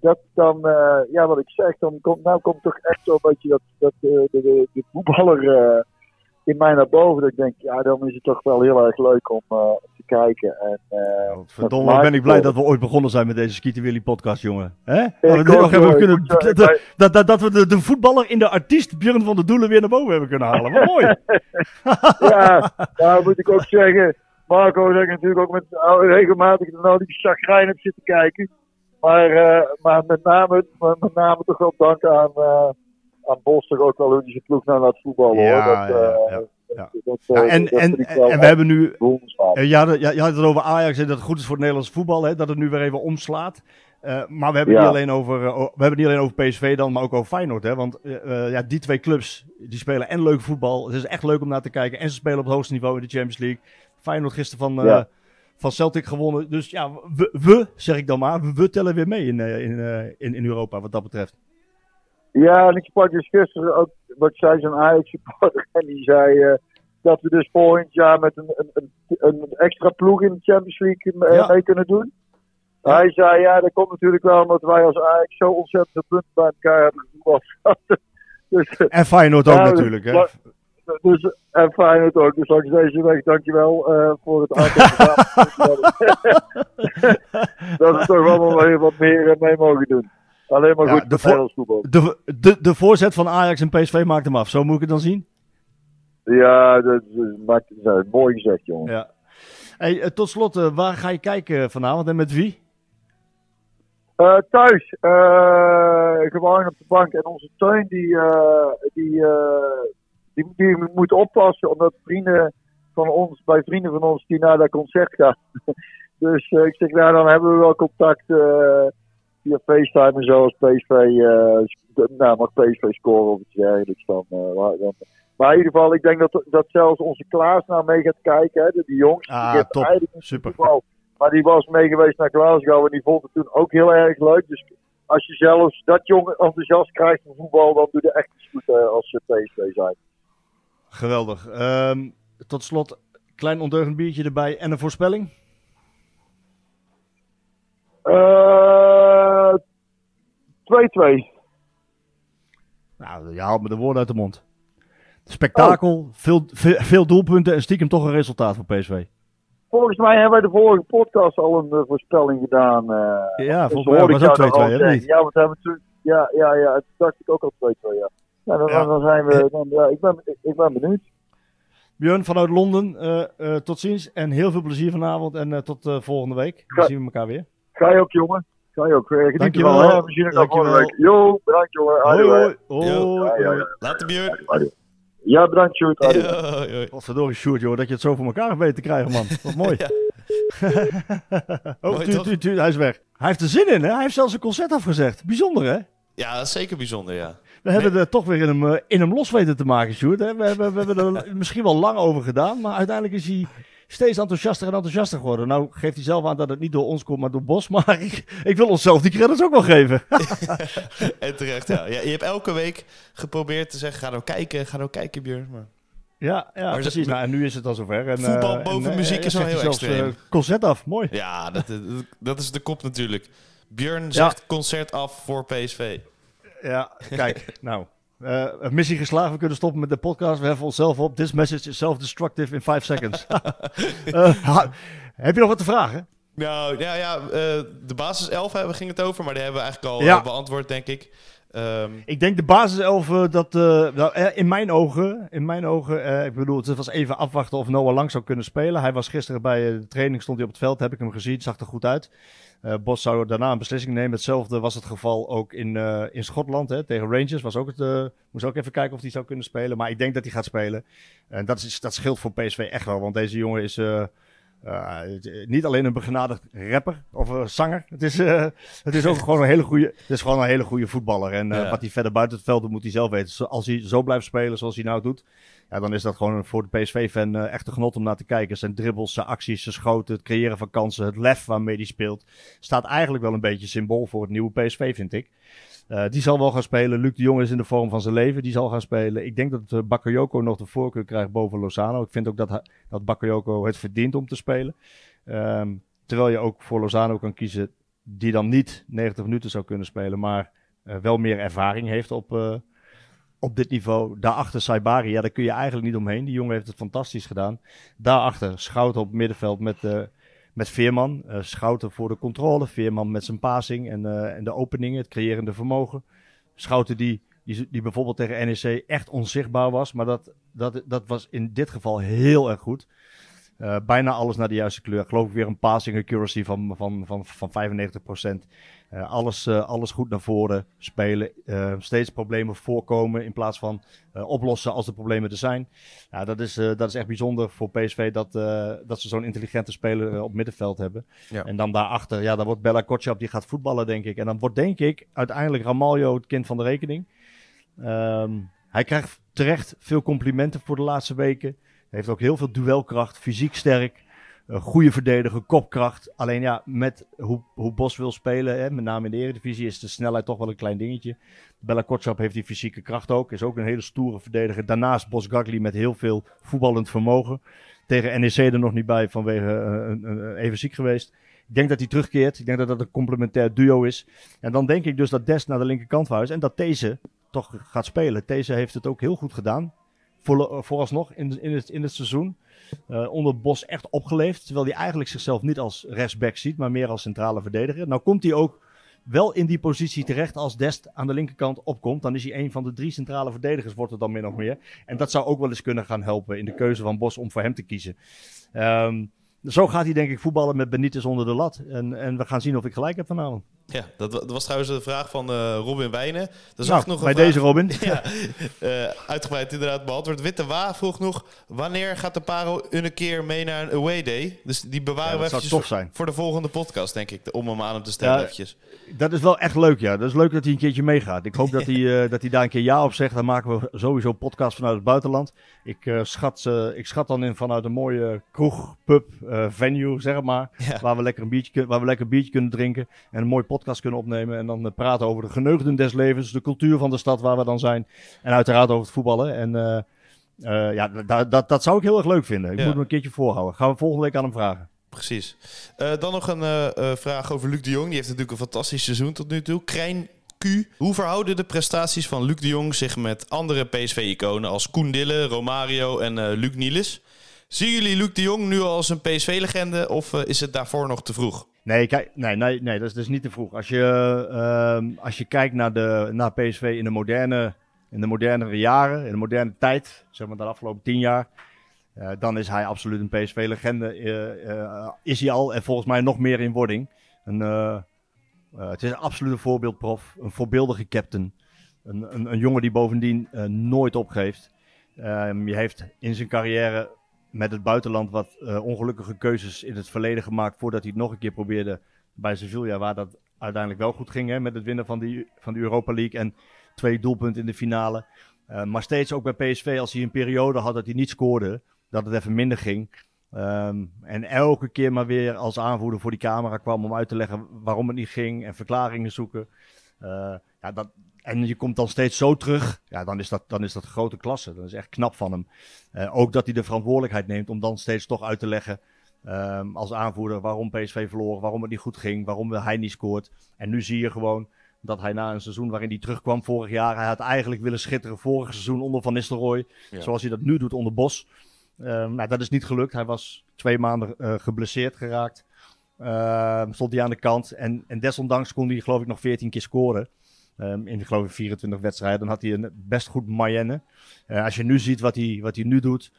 Dat dan, eh, ja, wat ik zeg, dan komt, nou komt toch echt zo'n beetje dat, dat eh, de, de, de voetballer eh, in mij naar boven. Dat ik denk, ja, dan is het toch wel heel erg leuk om, te kijken. En, Verdomme, ben ik blij dat we ooit begonnen zijn met deze Skeeter Willy podcast, jongen. Hè? Ik Dat we nog hebben kunnen, dat, dat, dat, dat we de, de voetballer in de artiest Björn van der Doelen weer naar boven hebben kunnen halen. Wat mooi. [LAUGHS] [LAUGHS] ja, nou moet ik ook zeggen, Marco zeg ik natuurlijk ook met nou, regelmatig naar nou die chagrijn heb zitten kijken. Maar, eh, maar met, name, met name toch wel dank aan, eh, aan Bos toch ook wel hoe die zijn ploeg nou laat voetballen Ja, hoor. Dat, ja, ja, dat- dat, Ja, eh, en, dat en, en we hebben nu. Je had, het- je had het over Ajax en dat het goed is voor het Nederlands voetbal, hè, dat het nu weer even omslaat. Maar we hebben, Ja. niet alleen over, we hebben niet alleen over PSV dan, maar ook over Feyenoord. Hè? Want ja, die twee clubs die spelen en leuk voetbal. Het is echt leuk om naar te kijken. En ze spelen op het hoogste niveau in de Champions League. Feyenoord gisteren van, Ja. Van Celtic gewonnen. Dus ja, we, we, zeg ik dan maar, we, tellen weer mee in, eh, in, eh, in, in Europa wat dat betreft. Ja, en ik sprak dus gisteren ook, wat zei zo'n Ajax supporter, [LAUGHS] en die zei eh, dat we dus volgend jaar met een, een, een, extra ploeg in de Champions League Ja. mee kunnen doen. Hij zei, ja, dat komt natuurlijk wel omdat wij als Ajax zo ontzettend punten bij elkaar hebben gevoetbald. dus, [LAUGHS] En Feyenoord ook Ja, natuurlijk. Hè? Dus, en Feyenoord ook. Dus langs deze weg, dankjewel eh voor het aantal [LAUGHS] dat we toch wel nog even wat meer eh, mee mogen doen. Alleen maar Ja, goed de voor. De, de, de voorzet van Ajax en PSV maakt hem af. Zo moet ik het dan zien? Ja, dat is, maakt, dat is mooi gezegd, jongen. Ja. Hey, eh, tot slot, eh, waar ga je kijken vanavond en met wie? Eh, thuis, eh, gewoon op de bank. En onze tuin, die, eh, die, eh, die, die moet oppassen, omdat vrienden van ons, bij vrienden van ons, die naar dat concert gaan. [LAUGHS] dus eh, ik zeg, nou, dan hebben we wel contact eh, via FaceTime en zo als PSV, eh, nou, mag PSV scoren of iets dergelijks dan. dan. Maar in ieder geval, ik denk dat, dat zelfs onze Klaas nou mee gaat kijken, hè, de, die jongens. die Ah, top. niet Super. voetbal. Maar die was mee geweest naar Glasgow en die vond het toen ook heel erg leuk. Dus als je zelfs dat jongen enthousiast krijgt voor voetbal, dan doe je echt iets goed als je PSV zijn. Geweldig. Ehm, tot slot, klein ondeugend biertje erbij en een voorspelling? Eh, 2-2. Nou, je haalt me de woorden uit de mond. spektakel, veel, veel, veel doelpunten en stiekem toch een resultaat voor PSV. Volgens mij hebben wij de vorige podcast al een uh, voorspelling gedaan. Uh, ja, volgens mij was het 2-2, Ja, want hebben toen, ja, ja, ja, dat dacht ik ook al 2-2, ja. Ja, dan, ja. dan zijn we, dan, ja, ik, ben, ik, ik ben benieuwd. Björn vanuit Londen, uh, uh, tot ziens en heel veel plezier vanavond en uh, tot volgende week. Dan zien we elkaar weer. Ga je ook, jongen. Ga je ook. Geniet Dankjewel. Ervan, We zien elkaar volgende week. Jo, bedankt, jongen. Hoi, hoi. Later, Björn. Ja, bedankt, Sjoerd. Wat verdorie, Sjoerd, joh, dat je het zo voor elkaar weet te krijgen, man. Wat mooi. [LAUGHS] [LAUGHS] oh, mooi, tu, tu, tu, hij is weg. Hij heeft er zin in, hè? Hij heeft zelfs een concert afgezegd. Bijzonder, hè? Ja, dat is zeker bijzonder, ja. We hebben er toch weer in hem, in hem los weten te maken, Sjoerd. Hè? We, hebben, we hebben er [LAUGHS] misschien wel lang over gedaan, maar uiteindelijk is hij steeds enthousiaster en enthousiaster geworden. Nou geeft hij zelf aan dat het niet door ons komt, maar door Bos. Maar [LAUGHS] ik, ik wil onszelf die credits ook wel geven. [LAUGHS] en terecht, ja. ja. Je hebt elke week geprobeerd te zeggen, ga nou kijken, ga nou kijken, Björn. Maar... Ja, ja maar precies. Nou, en nu is het al zover. En, Voetbal uh, boven en, muziek is wel heel extreem. Uh, concert af, mooi. Ja, dat, dat is de kop natuurlijk. Björn zegt ja. concert af voor PSV. Ja, kijk, [LAUGHS] nou. Uh, missie geslaagd, we kunnen stoppen met de podcast. We heffen onszelf op. This message is self-destructive in 5 seconds. [LAUGHS] uh, heb je nog wat te vragen? Nou, ja, ja uh, de basis 11 hebben, ging het over, maar die hebben we eigenlijk al ja. beantwoord, denk ik. Um, ik denk de basis 11, dat nou, in mijn ogen, in mijn ogen ik bedoel, het was even afwachten of Noah Lang zou kunnen spelen. Hij was gisteren bij de training, stond hij op het veld, heb ik hem gezien, zag er goed uit. Uh, Bos zou daarna een beslissing nemen. Hetzelfde was het geval ook in, uh, in Schotland hè, tegen Rangers. Was ook het, uh, moest ook even kijken of hij zou kunnen spelen. Maar ik denk dat hij gaat spelen. En dat, is, dat scheelt voor PSV echt wel. Want deze jongen is niet alleen een begenadigd rapper of zanger. Het is, het is ook gewoon een hele goede, het is gewoon een hele goede voetballer. En ja. wat hij verder buiten het veld doet, moet hij zelf weten. Als hij zo blijft spelen zoals hij nou doet, ja, dan is dat gewoon voor de PSV-fan uh, echt een genot om naar te kijken. Zijn dribbles, zijn acties, zijn schoten, het creëren van kansen, het lef waarmee hij speelt. Staat eigenlijk wel een beetje symbool voor het nieuwe PSV, vind ik. Uh, die zal wel gaan spelen. Luc de Jong is in de vorm van zijn leven. Die zal gaan spelen. Ik denk dat uh, Bakayoko nog de voorkeur krijgt boven Lozano. Ik vind ook dat, dat Bakayoko het verdient om te spelen. Um, terwijl je ook voor Lozano kan kiezen die dan niet 90 minuten zou kunnen spelen, maar uh, wel meer ervaring heeft op, op dit niveau. Daarachter Saibari, ja, daar kun je eigenlijk niet omheen. Die jongen heeft het fantastisch gedaan. Daarachter Schouten op middenveld met, met Veerman. Uh, Schouten voor de controle. Veerman met zijn passing en, uh, en de openingen, het creërende vermogen. Schouten die, die, die bijvoorbeeld tegen NEC echt onzichtbaar was. Maar dat, dat, dat was in dit geval heel erg goed. Uh, bijna alles naar de juiste kleur. Geloof ik weer een passing accuracy van, van, van, van 95%. Uh, alles, uh, alles goed naar voren spelen. steeds problemen voorkomen in plaats van oplossen als er problemen er zijn. Ja, dat, is, dat is echt bijzonder voor PSV dat, dat ze zo'n intelligente speler op middenveld hebben. Ja. En dan daarachter, ja, dan wordt Bella Kotschap die gaat voetballen, denk ik. En dan wordt, denk ik, uiteindelijk Ramaljo het kind van de rekening. Um, hij krijgt terecht veel complimenten voor de laatste weken. Heeft ook heel veel duelkracht, fysiek sterk. Uh, goede verdediger, kopkracht. Alleen ja, met hoe, hoe Bos wil spelen, hè, met name in de Eredivisie, is de snelheid toch wel een klein dingetje. Bella Kotschap heeft die fysieke kracht ook. Is ook een hele stoere verdediger. Daarnaast Bos Gagli met heel veel voetballend vermogen. Tegen NEC er nog niet bij vanwege uh, even ziek geweest. Ik denk dat hij terugkeert. Ik denk dat dat een complementair duo is. En dan denk ik dus dat Des naar de linkerkant verhuist. En dat deze toch gaat spelen. Deze heeft het ook heel goed gedaan voor, vooralsnog in, in, het, in het seizoen. Uh, onder Bos echt opgeleefd. Terwijl hij eigenlijk zichzelf niet als rechtsback ziet, maar meer als centrale verdediger. Nou komt hij ook wel in die positie terecht als Dest aan de linkerkant opkomt. Dan is hij een van de drie centrale verdedigers, wordt het dan min of meer. En dat zou ook wel eens kunnen gaan helpen in de keuze van Bos om voor hem te kiezen. Um, zo gaat hij denk ik voetballen met Benitez onder de lat. En, en we gaan zien of ik gelijk heb vanavond. Ja, dat, dat was trouwens de vraag van uh, Robin Wijnen. Dat nou, nog bij deze Robin. [LAUGHS] ja, uh, uitgebreid inderdaad beantwoord. Witte Wa vroeg nog, wanneer gaat de Paro een keer mee naar een away day? Dus die bewaren ja, we even voor, voor, de volgende podcast, denk ik, om hem aan hem te stellen ja, eventjes. Dat is wel echt leuk, ja. Dat is leuk dat hij een keertje meegaat. Ik hoop dat, [LAUGHS] hij, uh, dat hij daar een keer ja op zegt. Dan maken we sowieso een podcast vanuit het buitenland. Ik, schat, ik schat dan in vanuit een mooie kroeg, pub, venue, zeg maar. Ja. Waar, we lekker een biertje, waar we lekker een biertje kunnen drinken en een mooi podcast podcast kunnen opnemen. En dan uh, praten over de geneugden des levens, de cultuur van de stad waar we dan zijn. En uiteraard over het voetballen. En uh, ja, dat, dat zou ik heel erg leuk vinden. Ik moet hem een keertje voorhouden. Gaan we volgende week aan hem vragen. Precies. Uh, dan nog een uh, vraag over Luc de Jong. Die heeft natuurlijk een fantastisch seizoen tot nu toe. Krijn Q. Hoe verhouden de prestaties van Luc de Jong zich met andere PSV-iconen als Koen Dille, Romario en Luc Nielis? Zien jullie Luc de Jong nu al als een PSV-legende of is het daarvoor nog te vroeg? Nee, kijk, nee, nee, nee dat, is, is niet te vroeg. Als je, uh, als je kijkt naar, de, naar PSV in de moderne in de modernere jaren, in de moderne tijd, zeg maar de afgelopen tien jaar, uh, dan is hij absoluut een PSV-legende. Uh, uh, is hij al en volgens mij nog meer in wording. Een, het is een absolute voorbeeldprof, een voorbeeldige captain. Een, een, een jongen die bovendien nooit opgeeft. Um, je heeft in zijn carrière met het buitenland wat ongelukkige keuzes in het verleden gemaakt voordat hij het nog een keer probeerde bij Sevilla, waar dat uiteindelijk wel goed ging hè, met het winnen van, die, van de Europa League. En twee doelpunten in de finale. Uh, maar steeds ook bij PSV, als hij een periode had dat hij niet scoorde, dat het even minder ging. Um, en elke keer maar weer als aanvoerder voor die camera kwam om uit te leggen waarom het niet ging en verklaringen zoeken. Uh, ja, dat, en je komt dan steeds zo terug, ja, dan is dat, dan is dat grote klasse. Dat is echt knap van hem. Uh, ook dat hij de verantwoordelijkheid neemt om dan steeds toch uit te leggen um, als aanvoerder waarom PSV verloor, waarom het niet goed ging, waarom hij niet scoort. En nu zie je gewoon dat hij na een seizoen waarin hij terugkwam vorig jaar, hij had eigenlijk willen schitteren vorig seizoen onder Van Nistelrooy, ja. zoals hij dat nu doet onder Bos. Um, nou, dat is niet gelukt. Hij was twee maanden uh, geblesseerd geraakt. Uh, stond hij aan de kant. En, en desondanks kon hij geloof ik nog 14 keer scoren. Um, in geloof ik 24 wedstrijden. Dan had hij een best goed Mayenne. Uh, als je nu ziet wat hij, wat hij nu doet.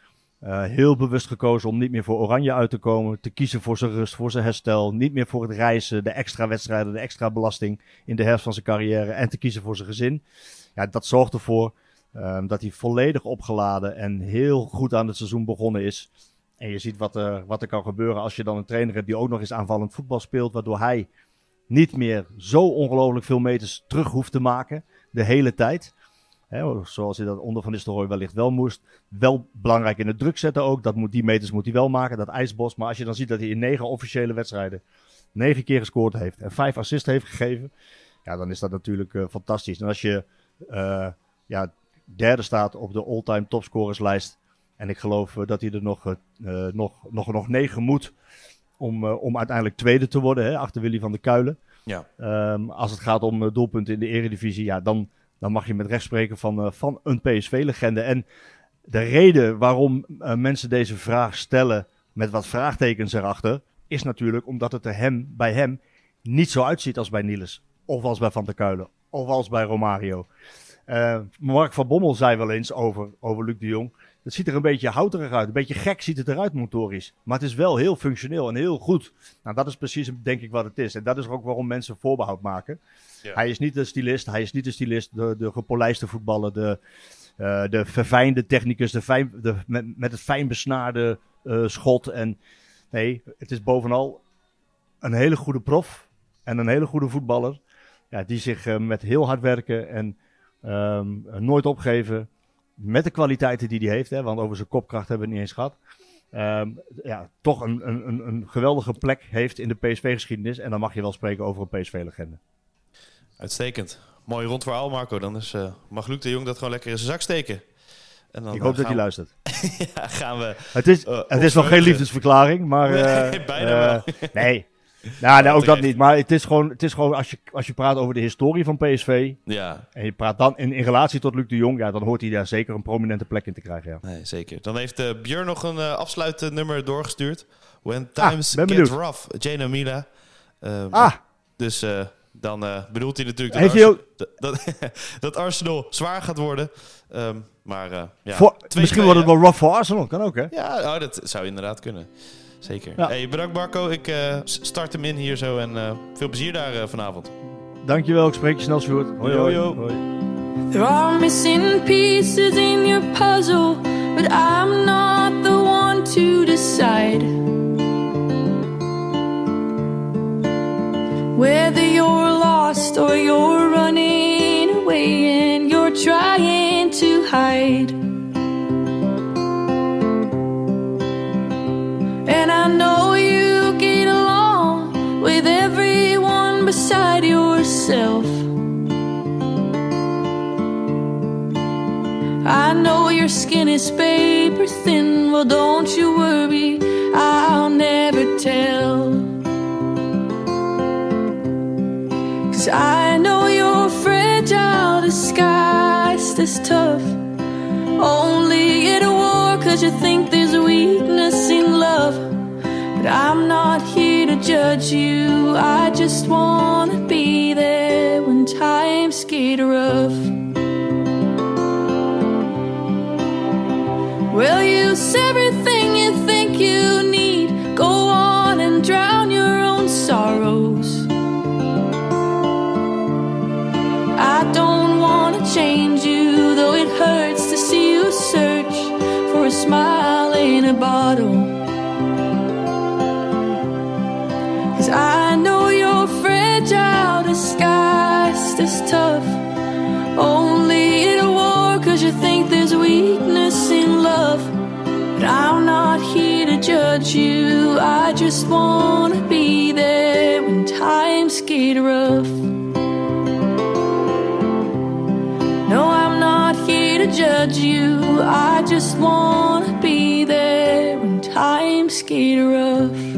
Uh, heel bewust gekozen om niet meer voor Oranje uit te komen. Te kiezen voor zijn rust, voor zijn herstel. Niet meer voor het reizen, de extra wedstrijden, de extra belasting in de herfst van zijn carrière. En te kiezen voor zijn gezin. Ja, dat zorgt ervoor um, dat hij volledig opgeladen en heel goed aan het seizoen begonnen is. En je ziet wat er, wat er kan gebeuren als je dan een trainer hebt die ook nog eens aanvallend voetbal speelt. Waardoor hij niet meer zo ongelooflijk veel meters terug hoeft te maken de hele tijd. Zoals hij dat onder Van Nistelrooy wellicht wel moest. Wel belangrijk in het druk zetten ook. Dat moet, die meters moet hij wel maken, dat ijsbos. Maar als je dan ziet dat hij in negen officiële wedstrijden negen keer gescoord heeft en vijf assists heeft gegeven. Ja, dan is dat natuurlijk uh, fantastisch. En als je uh, ja, derde staat op de all-time topscorerslijst. En ik geloof uh, dat hij er nog, nog, nog, nog negen moet om, om uiteindelijk tweede te worden. Hè, achter Willy van der Kuilen. Ja. Um, als het gaat om doelpunten in de eredivisie. Ja, dan dan mag je met recht spreken van, uh, van een PSV-legende. En de reden waarom mensen deze vraag stellen met wat vraagtekens erachter, is natuurlijk omdat het er hem, bij hem niet zo uitziet als bij Niels. Of als bij Van der Kuilen. Of als bij Romario. Uh, Mark van Bommel zei wel eens over, over Luc de Jong. Het ziet er een beetje houterig uit. Een beetje gek ziet het eruit motorisch. Maar het is wel heel functioneel en heel goed. Nou, dat is precies denk ik wat het is. En dat is ook waarom mensen voorbehoud maken. Ja. Hij is niet de stylist. Hij is niet de stylist, de, de gepolijste voetballer, de, uh, de verfijnde technicus, de fijn, de, met, met het fijn besnaarde uh, schot. En nee, het is bovenal een hele goede prof en een hele goede voetballer. Ja, die zich uh, met heel hard werken en um, nooit opgeven met de kwaliteiten die hij heeft, hè, want over zijn kopkracht hebben we het niet eens gehad. Um, ja, toch een, een, een geweldige plek heeft in de PSV-geschiedenis. En dan mag je wel spreken over een PSV-legende. Uitstekend. Mooi rond verhaal, Marco. Dan is, uh, mag Luc de Jong dat gewoon lekker in zijn zak steken. En dan, Ik hoop uh, dat hij luistert. [LAUGHS] ja, gaan we. Het is, uh, het is nog geen liefdesverklaring, maar. [LAUGHS] nee, bijna wel. nee, [LAUGHS] nou, nou ook dat niet. Maar het is gewoon, het is gewoon als, je, als je praat over de historie van PSV. Ja. En je praat dan in, in relatie tot Luc de Jong. Ja, dan hoort hij daar zeker een prominente plek in te krijgen. Ja. Nee, zeker. Dan heeft uh, Björn nog een uh, afsluitnummer doorgestuurd. When Times ah, Get Rough. Jane Mila. Uh, ah. Dus uh, dan bedoelt hij natuurlijk dat, Arsenal, dat, [LAUGHS] dat, Arsenal zwaar gaat worden. Um, maar ja. Voor, misschien wordt het wel rough voor Arsenal. Kan ook, hè? Ja, oh, dat zou inderdaad kunnen. Zeker. Ja. Hey, bedankt Marco. Ik uh, start hem in hier zo en uh, veel plezier daar uh, vanavond. Dankjewel, ik spreek je snel goed. Hoi, hoi, hoi. hoi. There are missing pieces in your puzzle, but I'm not the one to decide. Whether you're lost or you're running away and you're trying to hide. myself. I know your skin is paper thin. Well, don't you worry, I'll never tell. Cause I know you're fragile, disguised as tough. Only at war, cause you think there's weakness in love. But I'm to judge you. I just wanna be there when times get rough. Judge you, I just wanna be there when times get rough. No, I'm not here to judge you. I just wanna be there when times get rough.